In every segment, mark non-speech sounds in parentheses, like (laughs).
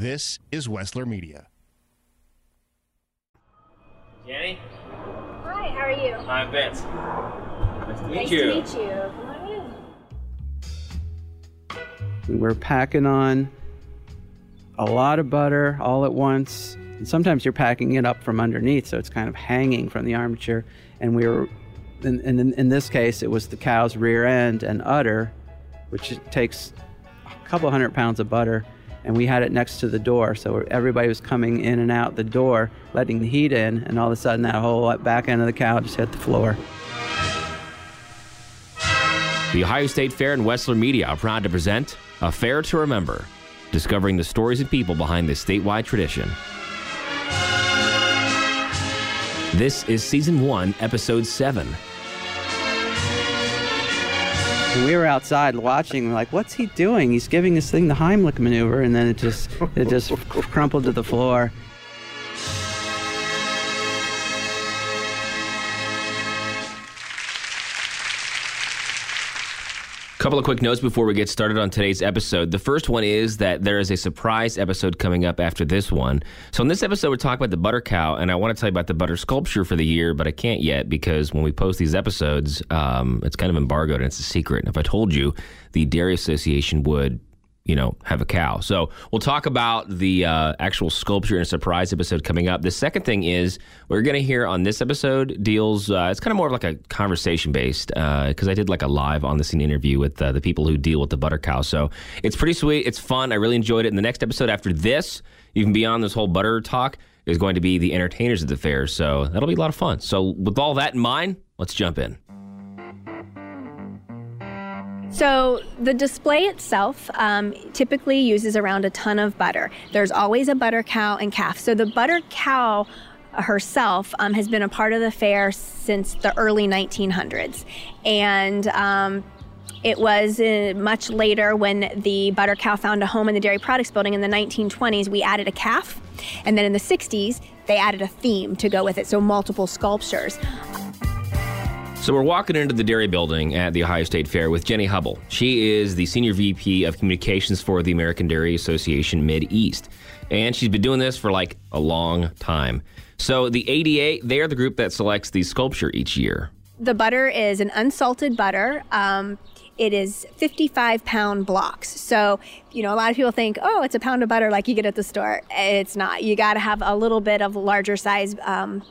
This is Wessler Media. Jenny? Hi, how are you? I'm Vince. Nice to meet nice you. to meet you. Come on in. We're packing on a lot of butter all at once. And sometimes you're packing it up from underneath, so it's kind of hanging from the armature. And we were, in, in, in this case, it was the cow's rear end and udder, which takes a couple hundred pounds of butter. And we had it next to the door, so everybody was coming in and out the door, letting the heat in, and all of a sudden that whole back end of the cow just hit the floor. The Ohio State Fair and Wessler Media are proud to present A Fair to Remember, discovering the stories and people behind this statewide tradition. This is Season 1, Episode 7. And we were outside watching, like, what's he doing? He's giving this thing the Heimlich maneuver, and then it just it just crumpled to the floor. Couple of quick notes before we get started on today's episode. The first one is that there is a surprise episode coming up after this one. So, in this episode, we're talking about the butter cow, and I want to tell you about the butter sculpture for the year, but I can't yet because when we post these episodes, um, it's kind of embargoed and it's a secret. And if I told you, the Dairy Association would you know, have a cow. So we'll talk about the uh, actual sculpture in a surprise episode coming up. The second thing is we're going to hear on this episode deals. Uh, it's kind of more of like a conversation based because uh, I did like a live on the scene interview with uh, the people who deal with the butter cow. So it's pretty sweet. It's fun. I really enjoyed it. In the next episode after this, even beyond this whole butter talk, is going to be the entertainers at the fair. So that'll be a lot of fun. So with all that in mind, let's jump in. So the display itself um, typically uses around a ton of butter. There's always a butter cow and calf. So the butter cow herself um, has been a part of the fair since the early 1900s, and um, it was uh, much later when the butter cow found a home in the dairy products building in the 1920s. We added a calf, and then in the 60s they added a theme to go with it, so multiple sculptures. So we're walking into the dairy building at the Ohio State Fair with Jenny Hubble. She is the senior VP of communications for the American Dairy Association Mid East, and she's been doing this for like a long time. So the ADA, they are the group that selects the sculpture each year. The butter is an unsalted butter. Um, it is 55 pound blocks. So, you know, a lot of people think, oh, it's a pound of butter like you get at the store. It's not. You got to have a little bit of larger size um,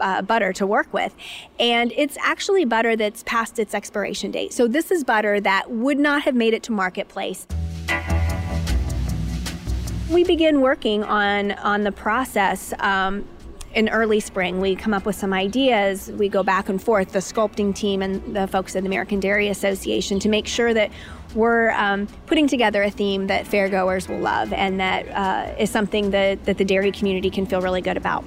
uh, butter to work with. And it's actually butter that's past its expiration date. So this is butter that would not have made it to marketplace. We begin working on, on the process um, in early spring. We come up with some ideas. We go back and forth, the sculpting team and the folks at the American Dairy Association, to make sure that we're um, putting together a theme that fairgoers will love and that uh, is something that, that the dairy community can feel really good about.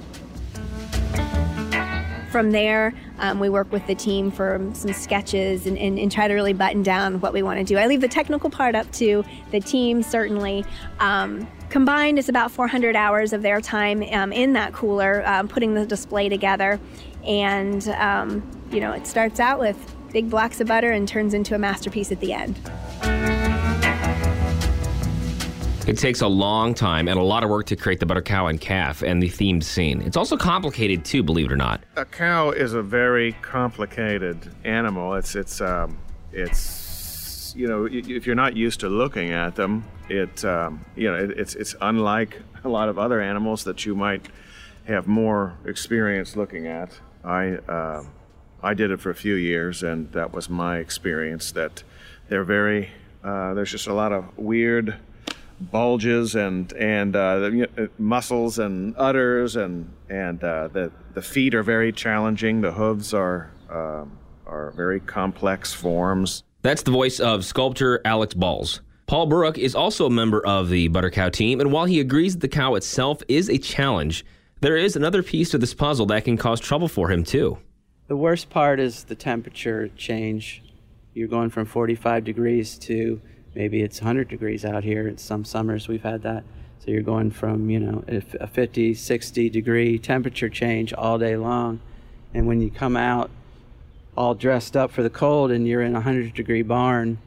From there, um, we work with the team for some sketches and, and, and, try to really button down what we want to do. I leave the technical part up to the team, certainly. Um, combined, it's about 400 hours of their time um, in that cooler, um, putting the display together. And, um, you know, it starts out with big blocks of butter and turns into a masterpiece at the end. It takes a long time and a lot of work to create the butter cow and calf and the themed scene. It's also complicated too, believe it or not. A cow is a very complicated animal. It's it's um, it's you know if you're not used to looking at them, it um, you know it, it's it's unlike a lot of other animals that you might have more experience looking at. I uh, I did it for a few years, and that was my experience. That they're very uh, there's just a lot of weird bulges and and uh, muscles and udders and and uh, the the feet are very challenging. The hooves are uh, are very complex forms. That's the voice of sculptor Alex Balz. Paul Brooke is also a member of the Butter Cow team, and while he agrees that the cow itself is a challenge, there is another piece to this puzzle that can cause trouble for him too. The worst part is the temperature change. You're going from 45 degrees to maybe it's 100 degrees out here. In some summers we've had that. So you're going from, you know, a 50, 60 degree temperature change all day long. And when you come out all dressed up for the cold and you're in a 100 degree barn,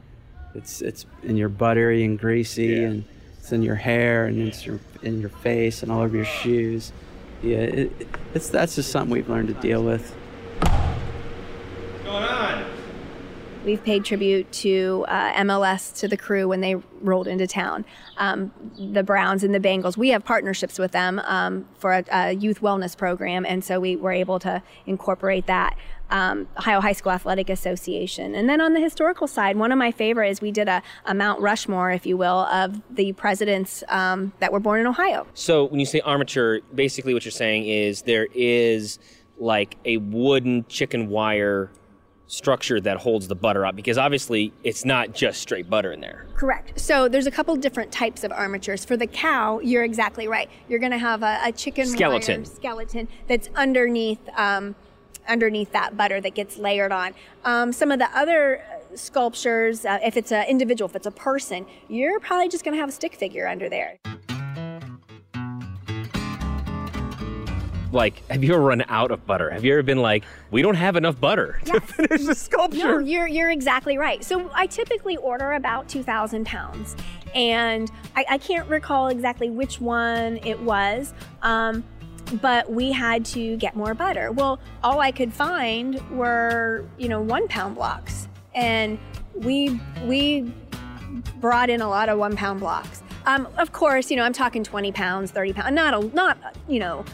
it's it's and you're buttery and greasy Yeah. and It's in your hair and it's your in your face and all over your shoes. Yeah, it, it's that's just something we've learned to deal with. We've paid tribute to uh, MLS to the crew when they rolled into town. Um, the Browns and the Bengals. We have partnerships with them um, for a, a youth wellness program, and so we were able to incorporate that. Um, Ohio High School Athletic Association. And then on the historical side, one of my favorites, we did a, a Mount Rushmore, if you will, of the presidents um, that were born in Ohio. So when you say armature, basically what you're saying is there is like a wooden chicken wire structure that holds the butter up because obviously it's not just straight butter in there. Correct. So there's a couple different types of armatures. For the cow, you're exactly right. You're going to have a, a chicken Skeleton. skeleton that's underneath um, underneath that butter that gets layered on. Um, some of the other sculptures, uh, if it's an individual, if it's a person, you're probably just going to have a stick figure under there. Like, have you ever run out of butter? Have you ever been like, we don't have enough butter to finish the sculpture? No, you're you're exactly right. So I typically order about two thousand pounds, and I, I can't recall exactly which one it was. Um, but we had to get more butter. Well, all I could find were you know one pound blocks, and we we brought in a lot of one pound blocks. Um, of course, you know I'm talking twenty pounds, thirty pounds, not a not you know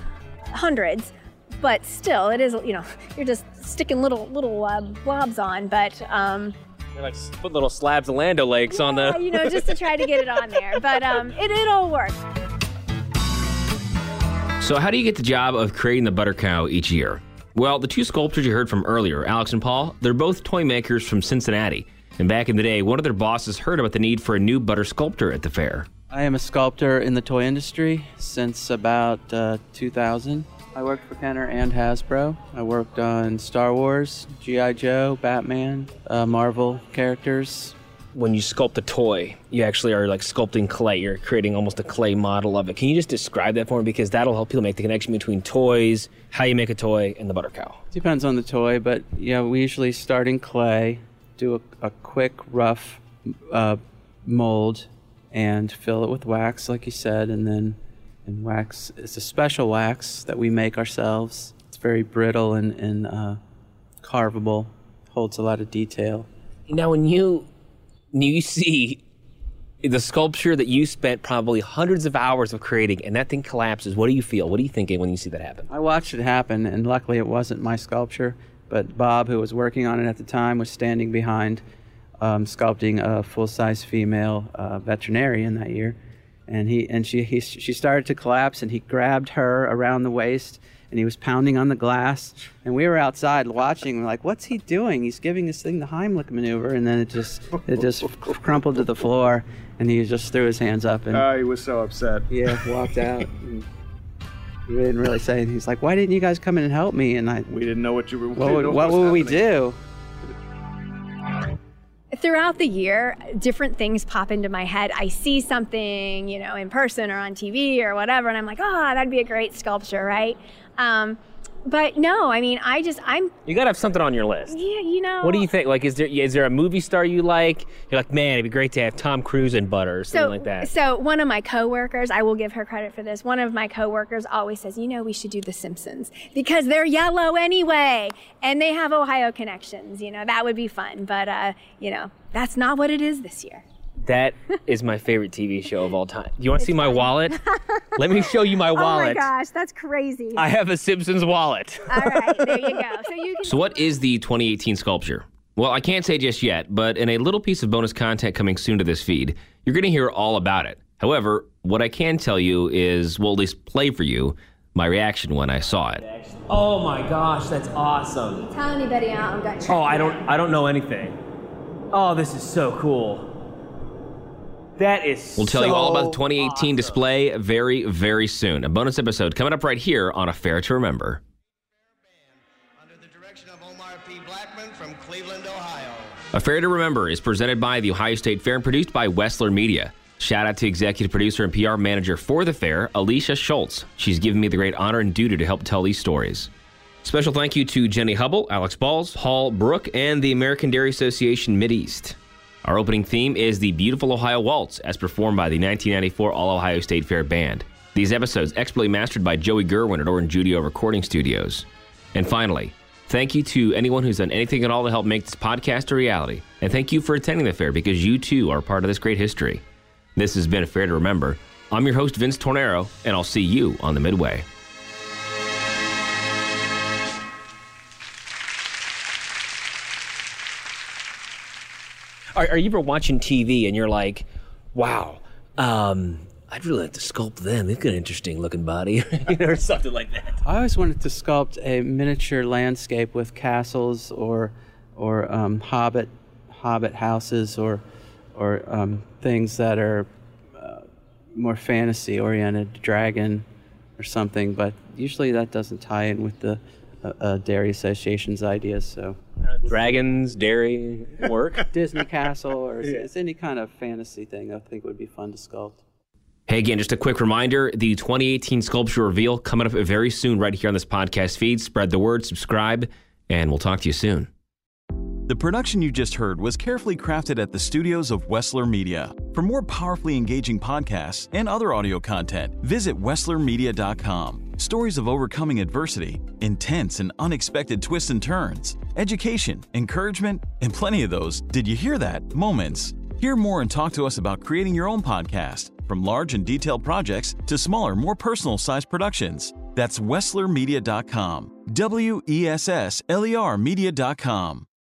hundreds, but still it is you know (laughs) you're just sticking little little uh, blobs on, but um, They're like put little slabs of Land O'Lakes on yeah, the. you know just to try to get it on there. But um, (laughs) it it all works. So, how do you get the job of creating the butter cow each year? Well, the two sculptors you heard from earlier, Alex and Paul, they're both toy makers from Cincinnati. And back in the day, one of their bosses heard about the need for a new butter sculptor at the fair. I am a sculptor in the toy industry since about uh, 2000. I worked for Kenner and Hasbro. I worked on Star Wars, G.I. Joe, Batman, uh, Marvel characters. When you sculpt a toy, you actually are like sculpting clay. You're creating almost a clay model of it. Can you just describe that for me? Because that'll help people make the connection between toys, how you make a toy, and the butter cow. Depends on the toy, but yeah, we usually start in clay, do a, a quick, rough uh, mold, and fill it with wax, like you said, and then and wax. It's a special wax that we make ourselves. It's very brittle and, and uh, carvable, holds a lot of detail. Now, when you when you see the sculpture that you spent probably hundreds of hours of creating, and that thing collapses, what do you feel? What are you thinking when you see that happen? I watched it happen, and luckily it wasn't my sculpture, but Bob, who was working on it at the time, was standing behind um, sculpting a full-size female uh, veterinarian that year, and he and she he, she started to collapse, and he grabbed her around the waist, and he was pounding on the glass, and we were outside watching, like, what's he doing? He's giving this thing the Heimlich maneuver, and then it just it just (laughs) crumpled to the floor, and he just threw his hands up and Oh, he was so upset. yeah, walked out. (laughs) and he didn't really say anything. He's like, "Why didn't you guys come in and help me?" And I, We didn't know what you were. what what would we do? Throughout the year, different things pop into my head. I see something, you know, in person or on TV or whatever, and I'm like, oh, that'd be a great sculpture, right? Um, but no, I mean, I just, I'm, You gotta have something on your list. yeah, you know. What do you think? Like, is there is there a movie star you like? You're like, man, it'd be great to have Tom Cruise in Butter or something so, like that. So one of my coworkers, I will give her credit for this. One of my coworkers always says, "You know, we should do The Simpsons because they're yellow anyway, and they have Ohio connections. You know, that would be fun." But uh, you know, that's not what it is this year. That is my favorite TV show of all time. Do you want to see my wallet? (laughs) Let me show you my wallet. Oh my gosh, that's crazy. I have a Simpsons wallet. All right, there you go. So you (laughs) can. So, what is the 2018 sculpture? Well, I can't say just yet, but in a little piece of bonus content coming soon to this feed, you're going to hear all about it. However, what I can tell you is, well, at least play for you, my reaction when I saw it. Oh my gosh, that's awesome. tell anybody out on gut check. Oh, I don't I don't know anything. Oh, this is so cool. That is We'll tell you all about the 2018 awesome. display very, very soon. A bonus episode coming up right here on A Fair to Remember. under the direction of Omar P. Blackman from Cleveland, Ohio. A Fair to Remember is presented by the Ohio State Fair and produced by Wessler Media. Shout out to executive producer and PR manager for the fair, Alicia Schultz. She's given me the great honor and duty to help tell these stories. Special thank you to Jenny Hubble, Alex Balz, Paul Brooke, and the American Dairy Association Mideast. Our opening theme is the Beautiful Ohio Waltz, as performed by the 1994 All Ohio State Fair Band. These episodes expertly mastered by Joey Gerwin at Orange Judio Recording Studios. And finally, thank you to anyone who's done anything at all to help make this podcast a reality. And thank you for attending the fair because you too are part of this great history. This has been a Fair to Remember. I'm your host, Vince Tornero, and I'll see you on the Midway. Are, are you ever watching TV and you're like, wow, um, I'd really like to sculpt them. They've got an interesting looking body, (laughs) or something like that. I always wanted to sculpt a miniature landscape with castles or or um, hobbit hobbit houses or or um, things that are uh, more fantasy oriented, dragon or something. But usually that doesn't tie in with the uh, uh, Dairy Association's ideas. So Dragons, dairy, work. (laughs) Disney Castle or it's any kind of fantasy thing I think would be fun to sculpt. Hey, again, just a quick reminder the 2018 sculpture reveal coming up very soon, right here on this podcast feed. Spread the word, subscribe, and we'll talk to you soon. The production you just heard was carefully crafted at the studios of Wessler Media. For more powerfully engaging podcasts and other audio content, visit WesslerMedia.com. Stories of overcoming adversity, intense and unexpected twists and turns, education, encouragement, and plenty of those, did you hear that? Moments. Hear more and talk to us about creating your own podcast, from large and detailed projects to smaller, more personal sized productions. That's WesslerMedia.com. W E S S L E R Media.com.